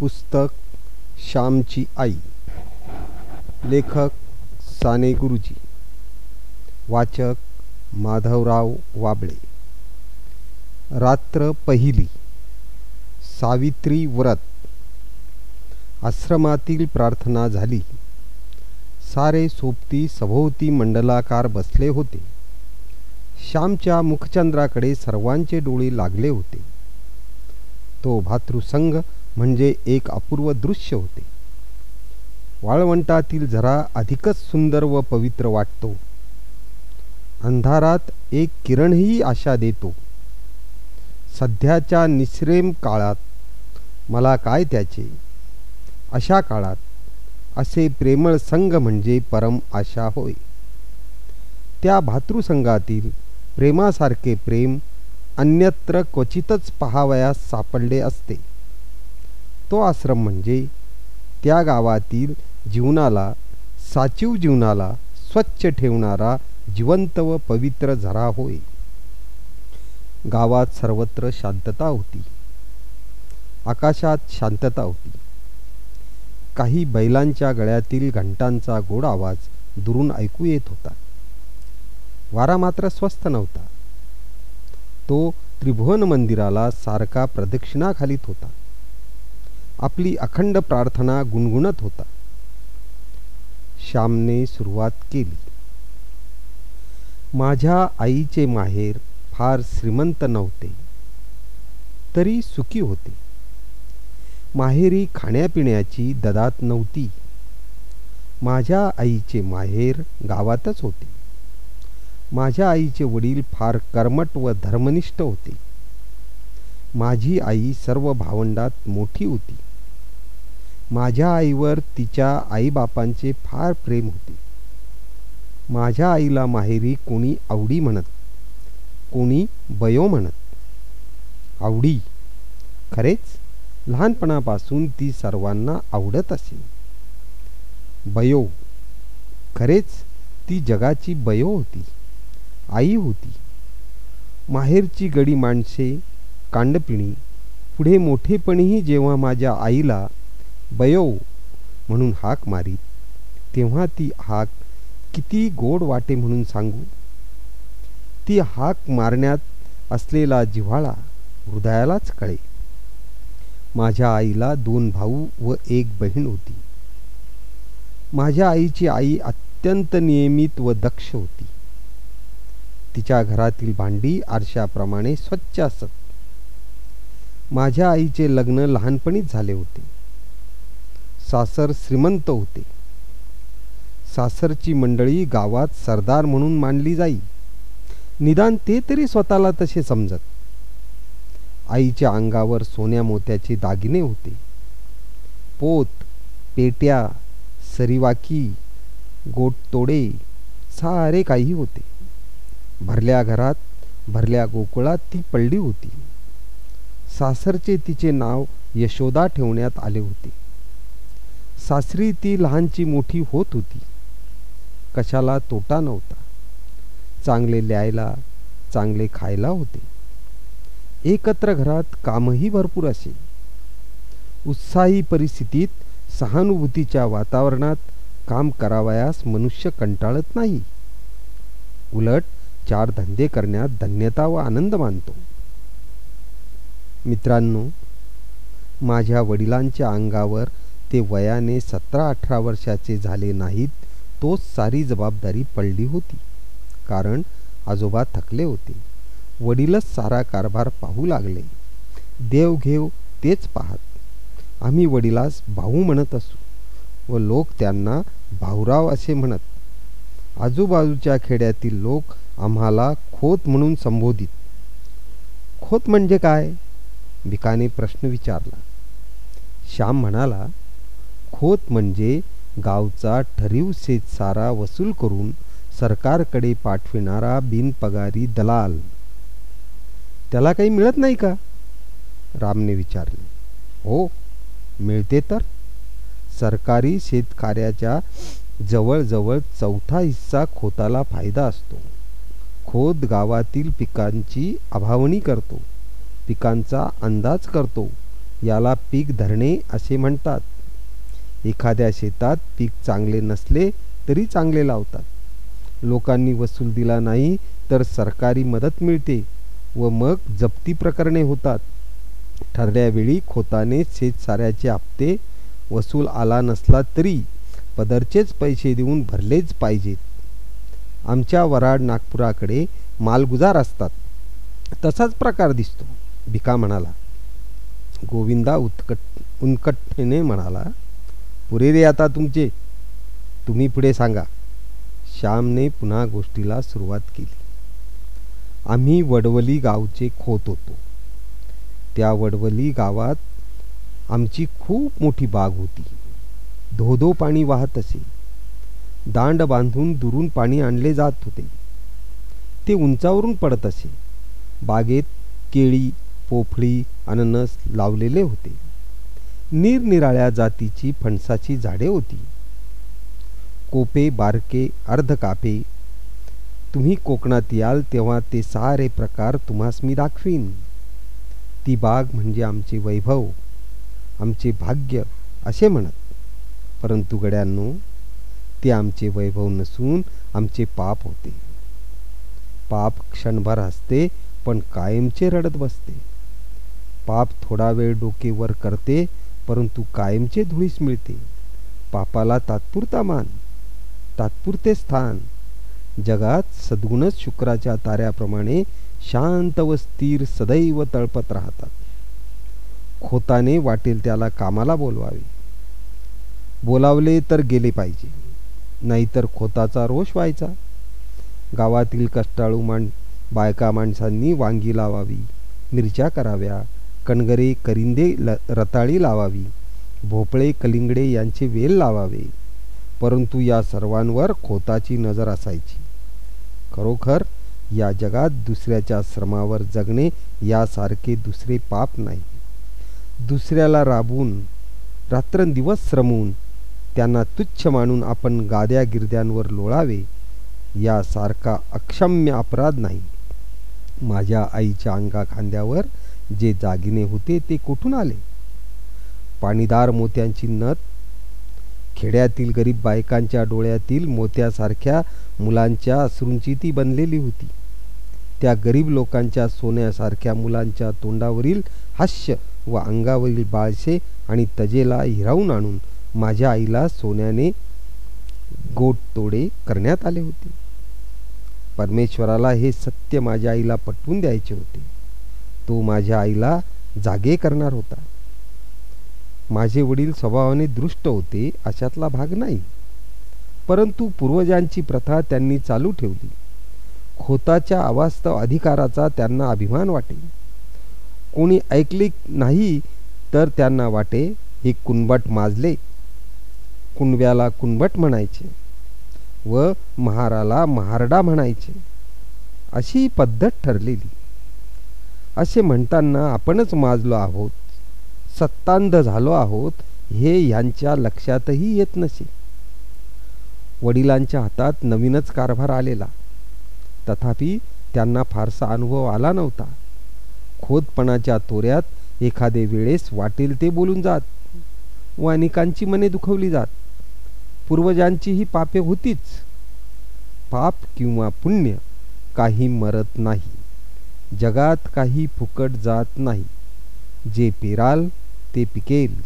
पुस्तक श्यामची आई. लेखक साने गुरुजी. वाचक माधवराव वाबळे. रात्र पहिली. सावित्री व्रत. आश्रमातील प्रार्थना झाली. सारे सोबती सभोवती मंडलाकार बसले होते. श्यामच्या मुखचंद्राकडे सर्वांचे डोळे लागले होते. तो भातृसंघ म्हणजे एक अपूर्व दृश्य होते. वाळवंटातील झरा अधिकच सुंदर व पवित्र वाटतो. अंधारात एक किरणही आशा देतो. सध्याच्या निश्रेम काळात मला काय त्याचे? अशा काळात असे प्रेमळ संघ म्हणजे परम आशा होय. त्या भातृसंघातील प्रेमासारखे प्रेम अन्यत्र क्वचितच पहावयास सापडले असते. तो आश्रम म्हणजे त्या गावातील जीवनाला साचीव जीवनाला स्वच्छ ठेवणारा जिवंत व पवित्र झरा होय. गावात सर्वत्र शांतता होती. आकाशात शांतता होती. काही बैलांच्या गळ्यातील घंटांचा गोड आवाज दुरून ऐकू येत होता. वारा मात्र स्वस्थ नव्हता. तो त्रिभुवन मंदिराला सारखा प्रदक्षिणा घालीत होता. आपली अखंड प्रार्थना गुणगुणत होता. श्यामने सुरुवात केली. माझ्या आईचे माहेर फार श्रीमंत नव्हते. तरी सुखी होते. माहेरी खाण्यापिण्याची ददात नव्हती. माझ्या आईचे माहेर गावातच होते. माझ्या आईचे वडील फार कर्मट व धर्मनिष्ठ होते. माझी आई सर्व भावंडात मोठी होती. माझ्या आईवर तिच्या आईबापांचे फार प्रेम होते. माझ्या आईला माहेरी कोणी आवडी म्हणत कोणी बयो म्हणत. आवडी खरेच लहानपणापासून ती सर्वांना आवडत असे. बयो खरेच ती जगाची बयो होती आई होती. माहेरची गडी माणसे कांडपिणी पुढे मोठेपणीही जेव्हा माझ्या आईला बयो म्हणून हाक मारीत तेव्हा ती हाक किती गोड वाटे म्हणून सांगू? ती हाक मारण्यात असलेला जिव्हाळा हृदयालाच कळे. माझ्या आईला दोन भाऊ व एक बहीण होती. माझ्या आईची आई अत्यंत नियमित व दक्ष होती. तिच्या घरातील भांडी आरशाप्रमाणे स्वच्छ असत. माझ्या आईचे लग्न लहानपणीच झाले होते. सासर श्रीमंत होते. सासरची मंडळी गावात सरदार म्हणून मानली जाई. निदान ते तरी स्वतःला तसे समजत. आईच्या अंगावर सोन्या मोत्याचे दागिने होते. पोत पेट्या सरीवाकी गोटतोडे सारे काही होते. भरल्या घरात भरल्या गोकुळात ती पडली होती. सासरचे तिचे नाव यशोदा ठेवण्यात आले होते. सासरी ती लहानची मोठी होत होती. कशाला तोटा नव्हता. चांगले ल्यायला चांगले खायला होते. एकत्र घरात कामही भरपूर असे. उत्साही परिस्थितीत सहानुभूतीच्या वातावरणात काम करावयास मनुष्य कंटाळत नाही. उलट चार धंदे करण्यात धन्यता व आनंद मानतो. मित्रांनो माझ्या वडिलांच्या अंगावर ते वयाने सतरा अठरा वर्षाचे झाले नाहीत तोच सारी जबाबदारी पडली होती. कारण आजोबा थकले होते. वडीलच सारा कारभार पाहू लागले. देवघेव तेच पाहत. आम्ही वडिलास भाऊ म्हणत असू व लोक त्यांना भाऊराव असे म्हणत. आजूबाजूच्या खेड्यातील लोक आम्हाला खोत म्हणून संबोधित. खोत म्हणजे काय? भिकाने प्रश्न विचारला. श्याम म्हणाला खोत म्हणजे गावचा ठरीव सारा वसूल करून सरकारकडे पाठविणारा बिनपगारी दलाल. त्याला काही मिळत नाही का? रामने विचारले. हो मिळते तर. सरकारी शेतकऱ्याच्या जवळजवळ चौथा हिस्सा खोताला फायदा असतो. खोत गावातील पिकांची अभावणी करतो. पिकांचा अंदाज करतो. याला पीक धरणे असे म्हणतात. एखाद्या शेतात पीक चांगले नसले तरी चांगले लावतात. लोकांनी वसूल दिला नाही तर सरकारी मदत मिळते व मग जप्ती प्रकरणे होतात. ठरल्यावेळी खोताने शेतसाऱ्याचे हप्ते वसूल आला नसला तरी पदरचेच पैसे देऊन भरलेच पाहिजेत. आमच्या वराड नागपुराकडे मालगुजार असतात. तसाच प्रकार दिसतो. भिका म्हणाला गोविंदा उत्कट उनकट्ठेने म्हणाला पुरे रे आता तुमचे. तुम्ही पुढे सांगा. श्यामने पुन्हा गोष्टीला सुरुवात केली. आम्ही वडवली गावचे खोत होतो. त्या वडवली गावात आमची खूप मोठी बाग होती. धोधो पाणी वाहत असे. दांड बांधून दुरून पाणी आणले जात होते. ते उंचावरून पडत असे. बागेत केळी पोफळी अननस लावलेले होते. निरनिराळ्या जातीची फणसाची झाडे होती. कोपे बारके अर्धकापे तुम्ही कोकणात याल तेव्हा ते सारे प्रकार तुम्हास मी दाखवीन. ती बाग म्हणजे आमचे वैभव आमचे भाग्य असे म्हणत. परंतु गड्यांनो ते आमचे वैभव नसून आमचे पाप होते. पाप क्षणभर असते पण कायमचे रडत बसते. पाप थोडा वेळ डोके वर करते परंतु कायमचे धुळीस मिळते. पापाला तात्पुरता मान तात्पुरते स्थान. जगात सद्गुणच शुक्राच्या ताऱ्याप्रमाणे शांत व स्थिर सदैव तळपत राहतात. खोताने वाटेल त्याला कामाला बोलवावे. बोलावले तर गेले पाहिजे नाहीतर खोताचा रोष व्हायचा. गावातील कष्टाळू माण बायका माणसांनी वांगी लावावी मिरच्या कराव्या कणगरे करिंदे ल रताळी लावावी. भोपळे कलिंगडे यांचे वेल लावावे. परंतु या सर्वांवर खोताची नजर असायची. खरोखर या जगात दुसऱ्याच्या श्रमावर जगणे यासारखे दुसरे पाप नाही. दुसऱ्याला राबून रात्रंदिवस श्रमून त्यांना तुच्छ मानून आपण गाद्या गिरद्यांवर लोळावे यासारखा अक्षम्य अपराध नाही. माझ्या आईच्या अंगा खांद्यावर जे जागिने होते ते कुठून आले? पाणीदार मोत्यांची नथ खेड्यातील गरीब बायकांच्या डोळ्यातील मोत्यासारख्या मुलांच्या अश्रूंची ती बनलेली होती. त्या गरीब लोकांच्या सोन्यासारख्या मुलांच्या तोंडावरील हास्य व अंगावरील बाळसे आणि तजेला हिरावून आणून माझ्या आईला सोन्याने गोट तोडे करण्यात आले होते. परमेश्वराला हे सत्य माझ्या आईला पटवून द्यायचे होते. तो माझ्या आईला जागे करणार होता. माझे वडील स्वभावाने दृष्ट होते अशातला भाग नाही. परंतु पूर्वजांची प्रथा त्यांनी चालू ठेवली. खोताच्या अवास्तव अधिकाराचा त्यांना अभिमान वाटे. कोणी ऐकले नाही तर त्यांना वाटे हे कुणबट माजले. कुणव्याला कुणबट म्हणायचे व महाराला महारडा म्हणायचे. अशी पद्धत ठरलेली. असे म्हणताना आपणच माजलो आहोत. सत्तांध झालो आहोत हे यांच्या लक्षातही येत नसे. वडिलांच्या हातात नवीनच कारभार आलेला. तथापि त्यांना फारसा अनुभव आला नव्हता. खोदपणाच्या तोऱ्यात एखादे वेळेस वाटेल ते बोलून जात. व अनेकांची मने दुखवली जात. पूर्वजांची ही पापे होतीच. पाप किंवा पुण्य काही मरत नाही. जगात काही फुकट जात नाही. जे पेराल ते पिकेल.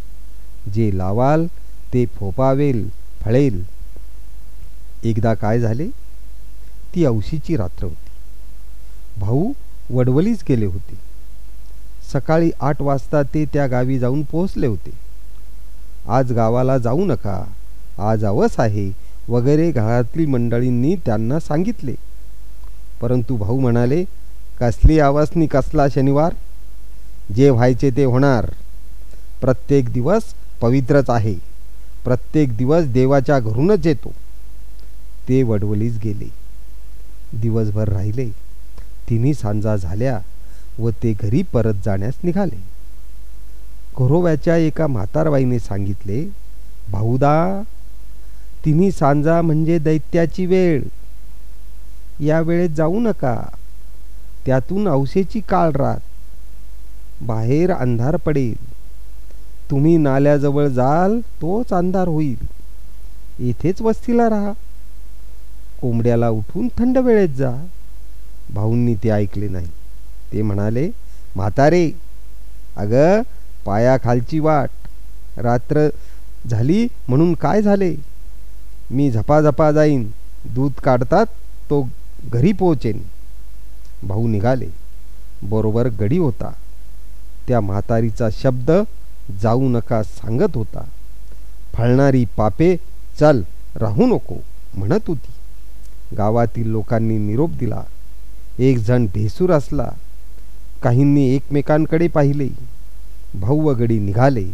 जे लावाल ते फोपावेल फळेल. एकदा काय झाले? ती औशीची रात्र होती. भाऊ वडवलीच गेले होते. सकाळी आठ वाजता ते त्या गावी जाऊन पोहोचले होते. आज गावाला जाऊ नका. आज अवस आहे. वगैरे घरातील मंडळींनी त्यांना सांगितले. परंतु भाऊ म्हणाले कसली आवासनी कसला शनिवार? जे व्हायचे ते होणार. प्रत्येक दिवस पवित्रच आहे. प्रत्येक दिवस देवाच्या घरूनच येतो. ते वडवलीस गेले. दिवसभर राहिले. तिन्ही सांजा झाल्या व ते घरी परत जाण्यास निघाले. घरोव्याच्या एका म्हातारबाईने सांगितले भाऊदा तिन्ही सांजा म्हणजे दैत्याची वेळ. या वेळेत जाऊ नका. त्यातून अवशेची काळ रात बाहेर अंधार पडेल. तुम्ही नाल्याजवळ जाल तोच अंधार होईल. इथेच वस्तीला राहा. कोंबड्याला उठून थंड वेळेत जा. भाऊंनी ते ऐकले नाही. ते म्हणाले म्हातारे अगं पायाखालची वाट. रात्र झाली म्हणून काय झाले? मी झपाझपा जाईन. दूध काढतात तो घरी पोहोचेन. भाऊ निघाले. बरोबर गडी होता. त्या म्हातारीचा शब्द जाऊ नका सांगत होता. फळणारी पापे चल राहू नको म्हणत होती. गावातील लोकांनी निरोप दिला. एक जण भेसूर असला. काहींनी एकमेकांकडे पाहिले. भाऊ व गडी निघाले.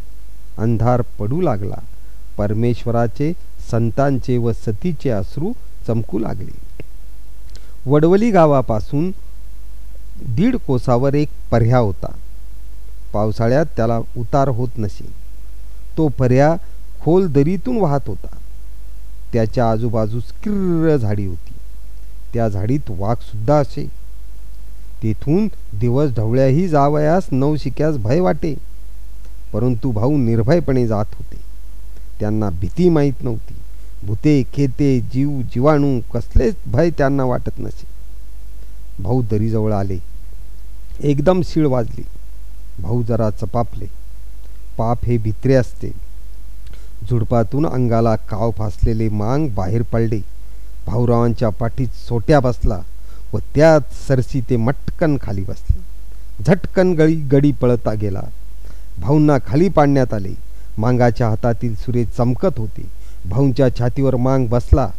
अंधार पडू लागला. परमेश्वराचे संतांचे व सतीचे अश्रू चमकू लागले. वडवली गावापासून दीड कोसावर एक पर्या होता. पावसाळ्यात त्याला उतार होत नसे. तो पर्या खोल दरीतून वाहत होता. त्याच्या आजूबाजूस किर्र झाडी होती. त्या झाडीत वाघ सुद्धा असे. तेथून दिवस ढवळ्याही जावयास नवशिक्यास भय वाटे. परंतु भाऊ निर्भयपणे जात होते. त्यांना भीती माहीत नव्हती. भूते खेते जीव जीवाणू कसलेच भय त्यांना वाटत नसे. भाऊ दरीजवळ आले. एकदम शिळ वाजली. भाऊ जरा चपापले. पाप हे भित्रे असते. झुडपातून अंगाला काव फासलेले मांग बाहेर पडले. भाऊरावांच्या पाठीत सोट्या बसला व त्यात सरसी ते मटकन खाली बसले. झटकन गळी गडी पळता गेला. भाऊंना खाली पाडण्यात आले. मांगाच्या हातातील सुरे चमकत होते. भाऊंच्या छातीवर मांग बसला.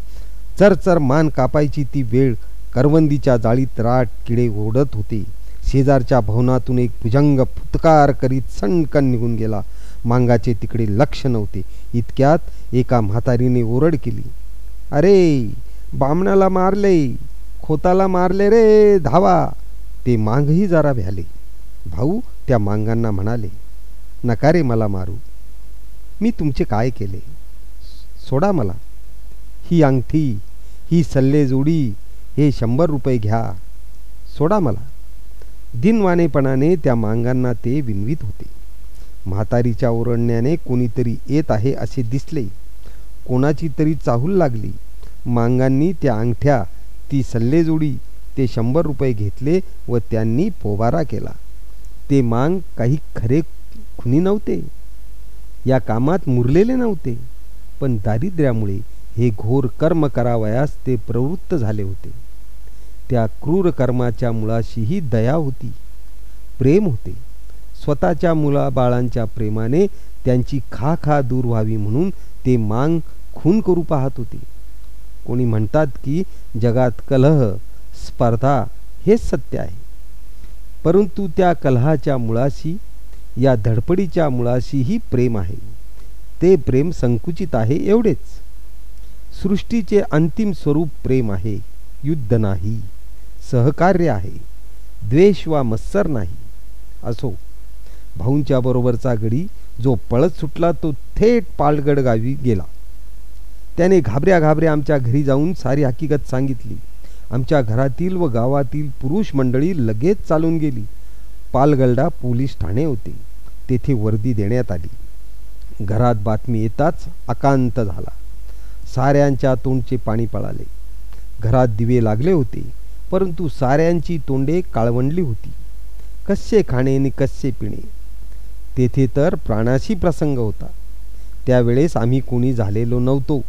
चरचर मान कापायची ती वेळ करवंदीच्या जाळीत राट किडे ओढत होते. शेजारच्या भवनातून एक भुजंग फुतकार करीत सणकन निघून गेला. मांगाचे तिकडे लक्ष नव्हते. इतक्यात एका म्हातारीने ओरड केली अरे बामणाला मारले खोताला मारले रे धावा. ते मांगही जरा भ्याले भाऊ त्या मांगांना म्हणाले नका रे मला मारू. मी तुमचे काय केले? सोडा मला. ही अंगठी ही सल्ले जोडी हे शंभर रुपये घ्या. सोडा मला. दिनवानेपणाने त्या मांगांना ते विनवीत होते. म्हातारीच्या ओरडण्याने कोणीतरी येत आहे असे दिसले. कोणाची तरी चाहूल लागली. मांगांनी त्या अंगठ्या ती सल्लेजोडी ते शंभर रुपये घेतले व त्यांनी पोबारा केला. ते मांग काही खरे खुनी नव्हते. या कामात मुरलेले नव्हते. पण दारिद्र्यामुळे हे घोर कर्म करावयास ते प्रवृत्त झाले होते. त्या क्रूर कर्माच्या मुळाशीही दया होती. प्रेम होते. स्वतःच्या मुलाबाळांच्या प्रेमाने त्यांची खा खा दूर व्हावी म्हणून ते मांग खून करू पाहत होते. कोणी म्हणतात की जगात कलह स्पर्धा हेच सत्य आहे. परंतु त्या कलहाच्या मुळाशी या धडपडीच्या मुळाशीही प्रेम आहे. ते प्रेम संकुचित आहे एवढेच. सृष्टीचे अंतिम स्वरूप प्रेम आहे. युद्ध नाही. सहकार्य आहे. द्वेष वा मत्सर नाही. असो. भाऊंच्या बरोबरचा गडी जो पळत सुटला तो थेट पालगड गावी गेला. त्याने घाबऱ्या घाबऱ्या आमच्या घरी जाऊन सारी हकीकत सांगितली. आमच्या घरातील व गावातील पुरुष मंडळी लगेच चालून गेली. पालगल्डा पोलीस ठाणे होते. तेथे वर्दी देण्यात आली. घरात बातमी येताच अकांत झाला. साऱ्यांच्या तोंडचे पाणी पळाले. घरात दिवे लागले होते. परंतु साऱ्यांची तोंडे काळवंडली होती. कसे खाणे आणि कसे पिणे? तेथे तर प्राणाशी प्रसंग होता. त्यावेळेस आम्ही कोणी झालेलो नव्हतो.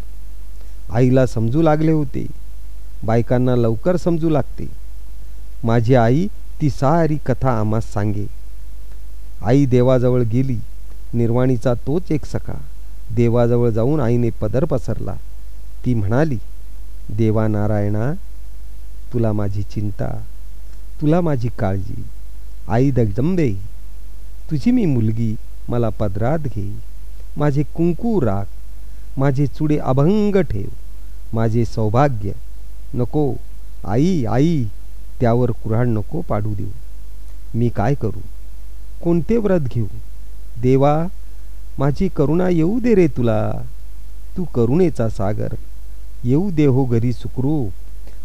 आईला समजू लागले होते. बायकांना लवकर समजू लागते. माझी आई ती सारी कथा आम्हास सांगे. आई देवाजवळ गेली. निर्वाणीचा तोच एक सखा. देवाजवळ जाऊन आईने पदर पसरला. ती म्हणाली देवा नारायणा तुला माझी चिंता तुला माझी काळजी. आई दगदंबे तुझी मी मुलगी मला पदरात घे. माझे कुंकू राख माझे चुडे अभंग ठेव. माझे सौभाग्य नको. आई आई त्यावर कुऱ्हाड नको पाडू देऊ. मी काय करू? कोणते व्रत घेऊ? देवा माझी करुणा येऊ दे रे तुला. तू करुणेचा सागर. येऊ दे हो घरी सुखरूप.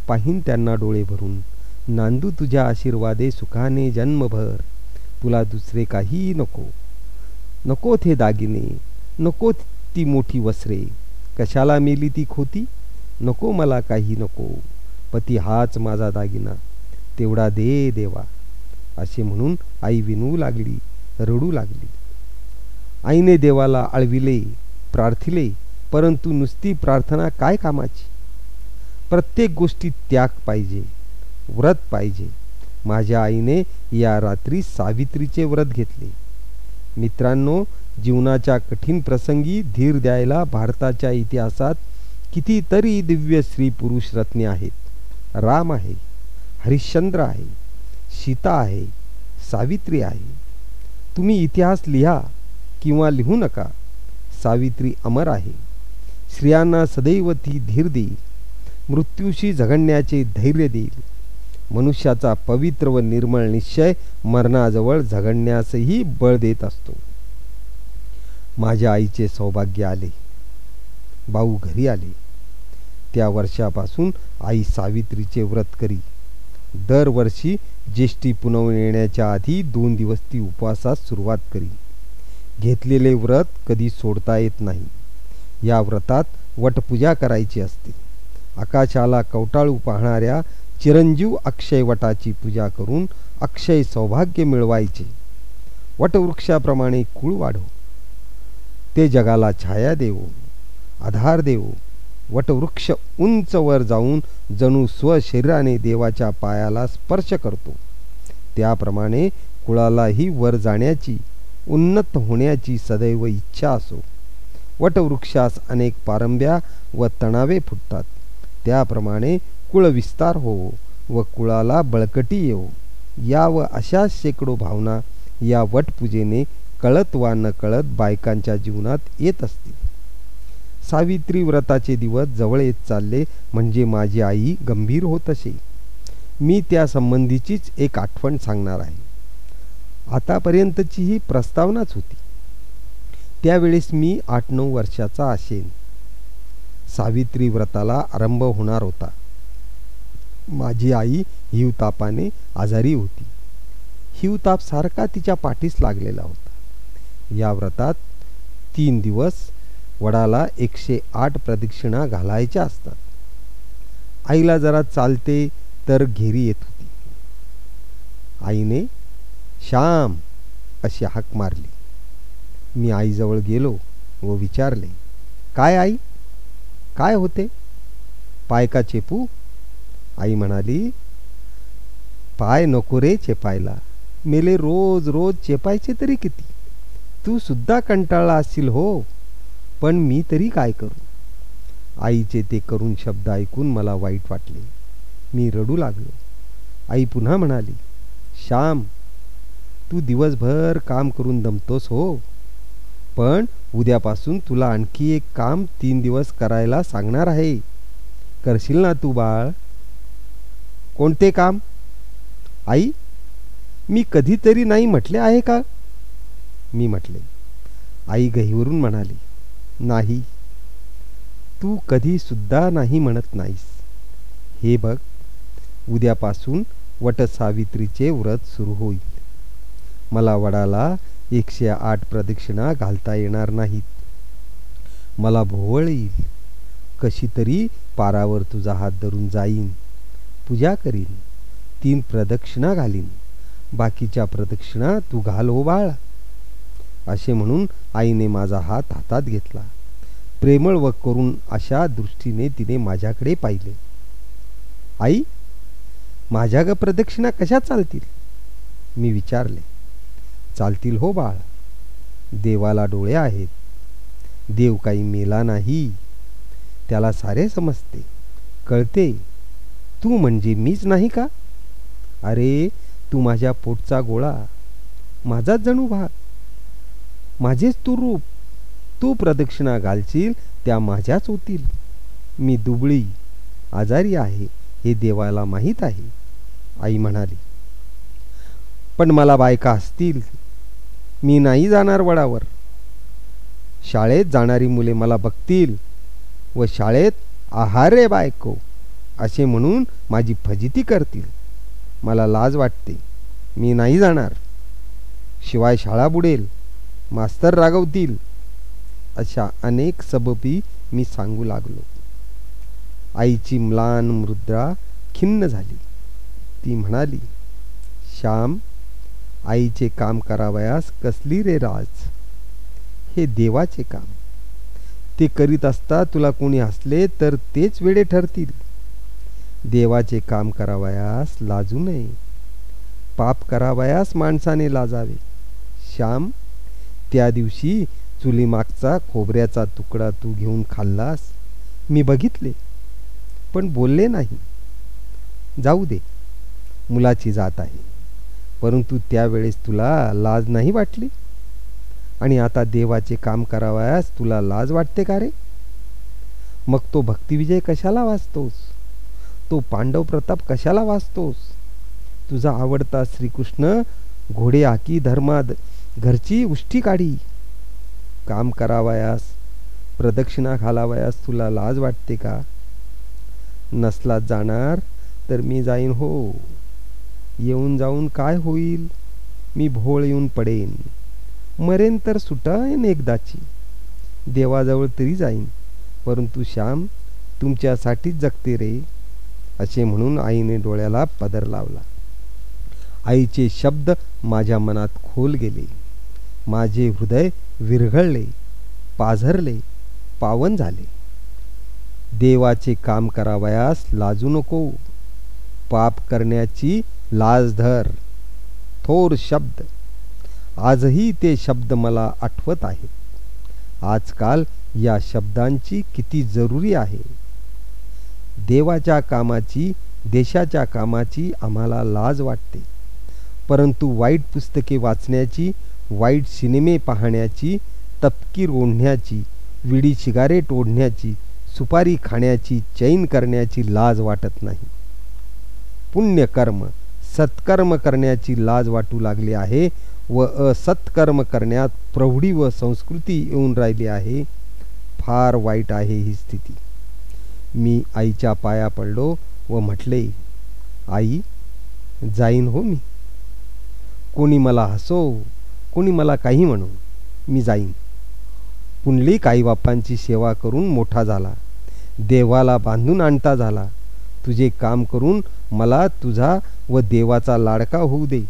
पाहीन त्यांना डोळे भरून. नांदू तुझ्या आशीर्वादे सुखाने जन्मभर. तुला दुसरे काही नको. नको थे दागिने. नको ती मोठी वसरे कशाला मेली ती खोती? नको मला काही नको. पती हाच माझा दागिना. तेवढा दे देवा. असे म्हणून आई विनू लागली रडू लागली. आईने देवाला आळविले प्रार्थिले परंतु नुसती प्रार्थना काय कामाची? प्रत्येक गोष्टी त्याग पाहिजे व्रत पाहिजे. माझ्या आईने या रात्री सावित्रीचे व्रत घेतले. मित्रांनो जीवनाच्या कठीण प्रसंगी धीर द्यायला भारताच्या इतिहासात कितीतरी दिव्य स्त्री पुरुष रत्ने आहेत. राम आहे हरिश्चंद्र आहे सीता आहे सावित्री आहे. तुम्ही इतिहास लिहा किंवा लिहू नका. सावित्री अमर आहे. स्त्रियांना सदैव ती धीर देईल. मृत्यूशी झगडण्याचे धैर्य देईल. मनुष्याचा पवित्र व निर्मळ निश्चय मरणाजवळ झगडण्यासही बळ देत असतो. माझ्या आईचे सौभाग्य आले. भाऊ घरी आले. त्या वर्षापासून आई सावित्रीचे व्रत करी. दरवर्षी ज्येष्ठी पुनवून येण्याच्या आधी दोन दिवस ती उपवासास सुरुवात करी. घेतलेले व्रत कधी सोडता येत नाही. या व्रतात वटपूजा करायची असते. आकाशाला कवटाळू पाहणाऱ्या चिरंजीव अक्षय वटाची पूजा करून अक्षय सौभाग्य मिळवायचे. वटवृक्षाप्रमाणे कुळ वाढो. ते जगाला छाया देवो. आधार देवो. वटवृक्ष उंच वर जाऊन जणू स्वशरीराने देवाच्या पायाला स्पर्श करतो. त्याप्रमाणे कुळालाही वर जाण्याची उन्नत होण्याची सदैव इच्छा असो. वटवृक्षास अनेक पारंब्या व तणावे फुटतात. त्याप्रमाणे कुळविस्तार हो व कुळाला बळकटी येवो. या व अशा शेकडो भावना या वटपूजेने कळत वा न कळत बायकांच्या जीवनात येत असतील. सावित्री व्रताचे दिवस जवळ येत चालले म्हणजे माझी आई गंभीर होत असे. मी त्या संबंधीचीच एक आठवण सांगणार आहे. आतापर्यंतची ही प्रस्तावनाच होती. त्यावेळेस मी आठ नऊ वर्षाचा असेन. सावित्री व्रताला आरंभ होणार होता. माझी आई हिवतापाने आजारी होती. हिवताप सारखा तिच्या पाठीस लागलेला होता. या व्रतात तीन दिवस वडाला एकशे आठ प्रदक्षिणा घालायच्या असतात. आईला जरा चालते तर घेरी येत होती. आईने श्याम अशी हाक मारली. मी आईजवळ गेलो व विचारले काय आई? काय होते? पाय का चेपू? आई म्हणाली पाय नको रे चेपायला. मेले रोज रोज चेपायचे तरी किती? तू सुद्धा कंटाळला असशील हो पण मी तरी काय करू? आईचे ते करून शब्द ऐकून मला वाईट वाटले. मी रडू लागलो. आई पुन्हा म्हणाली श्याम तू दिवसभर काम करून दमतोस हो पण उद्यापासून तुला आणखी एक काम तीन दिवस करायला सांगणार आहे. करशील ना तू बाळ? कोणते काम? आई मी कधीतरी नाही म्हटले आहे का? मी म्हटले. आई गहीवरून म्हणाली नाही. तू कधी सुद्धा नाही म्हणत नाहीस. हे बघ उद्यापासून वटसावित्रीचे व्रत सुरू होईल. मला वडाला एकशे आठ प्रदक्षिणा घालता येणार नाहीत. मला भोवळ येईल. कशी तरी पारावर तुझा हात धरून जाईन. पूजा करीन. तीन प्रदक्षिणा घालीन. बाकीच्या प्रदक्षिणा तू घाल हो बाळ. असे म्हणून आईने माझा हात हातात घेतला. प्रेमळ व करून अशा दृष्टीने तिने माझ्याकडे पाहिले. आई माझ्या ग प्रदक्षिणा कशा चालतील? मी विचारले. चालतील हो बाळ. देवाला डोळे आहेत. देव काही मेला नाही. त्याला सारे समजते. कळते. तू म्हणजे मीच नाही का? अरे तू माझ्या पोटचा गोळा. माझाच जणू भाग. माझेच तू रूप. तू प्रदक्षिणा घालशील त्या माझ्याच होतील. मी दुबळी आजारी आहे हे देवाला माहीत आहे. आई म्हणाली पण मला बायका असतील मी नाही जाणार वडावर. शाळेत जाणारी मुले मला बघतील व शाळेत आहार रे बायको असे म्हणून माझी फजिती करतील. मला लाज वाटते. मी नाही जाणार. शिवाय शाळा बुडेल मास्तर रागवतील अशा अनेक सबबी मी सांगू लागलो. आईची म्लान मुद्रा खिन्न झाली. ती म्हणाली श्याम आईचे काम करावयास कसली रे राज? हे देवाचे काम. ते करीत असता तुला कोणी हसले तर तेच वेडे ठरतील. देवाचे काम करावयास लाजू नये. पाप करावयास माणसाने लाजावे. श्याम त्या दिवशी चुलीमागचा खोबऱ्याचा तुकडा तू घेऊन खाल्लास. मी बघितले पण बोलले नाही. जाऊ दे मुलाची जात आहे. परंतु त्यावेळेस तुला लाज नाही वाटली? आणि आता देवाचे काम करावयास तुला लाज वाटते का रे? मग तो भक्तिविजय कशाला वाचतोस? तो पांडव प्रताप कशाला वाचतोस? तुझा आवडता श्रीकृष्ण घोडे आकी धर्माद घरची उष्टी काढी काम करावयास प्रदक्षिणा घालावयास तुला लाज वाटते का? नसला जाणार तर मी जाईन हो. येऊन जाऊन काय होईल? मी भोळ येऊन पडेन. मरेन तर सुटायन एकदाची. देवाजवळ तरी जाईन. परंतु श्याम तुमच्यासाठीच जगते रे असे म्हणून आईने डोळ्याला पदर लावला. आईचे शब्द माझ्या मनात खोल गेले. माझे हृदय विरघळले पाझरले पावन झाले. देवाचे काम करावयास लाजू नको. पाप करण्याची लाज धर थोर शब्द. आजही ते शब्द मला आठवत आहेत. आजकाल या शब्दांची किती जरुरी आहे. देवाच्या कामाची देशाच्या कामाची आम्हाला लाज वाटते. परंतु वाईट पुस्तके वाचण्याची वाईट सिनेमे पाहण्याची तपकीर ओढण्याची विडी सिगारेट ओढण्याची सुपारी खाण्याची चैन करण्याची लाज वाटत नाही. पुण्यकर्म सत्कर्म करण्याची लाज वाटू लागली आहे व असत्कर्म करण्यात प्रौढी व संस्कृती येऊन राहिली आहे. फार वाईट आहे ही स्थिती. मी आईच्या पाया पडलो व म्हटले आई जाईन हो मी. कोणी मला हसो कोणी मला काही म्हणो मी जाईन. पुंडलिक आईबापांची सेवा करून मोठा झाला. देवाला बांधून आणता झाला. तुझे काम करून मला तुझा व देवाचा लाडका होऊ दे.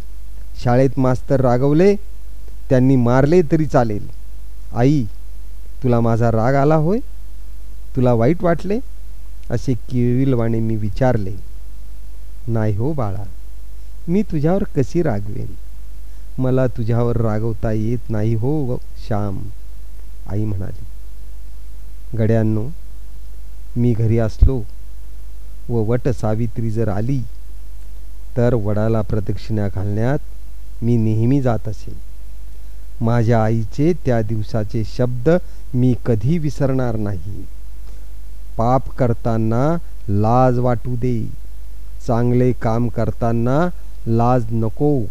शाळेत मास्तर रागवले त्यांनी मारले तरी चालेल. आई तुला माझा राग आला होय? तुला वाईट वाटले? असे किळविलवाणे मी विचारले. नाही हो बाळा मी तुझ्यावर कशी रागवेन? मला तुझ्यावर रागवता येत नाही हो श्याम. आई म्हणाली गड्यांनो मी घरी असलो व वट सावित्री जर आली तर वडाला प्रदक्षिणा घालण्यात मी नेहमी जात असे. माझ्या आईचे त्या दिवसाचे शब्द मी कधी विसरणार नाही. पाप करताना लाज वाटू दे. चांगले काम करताना लाज नको.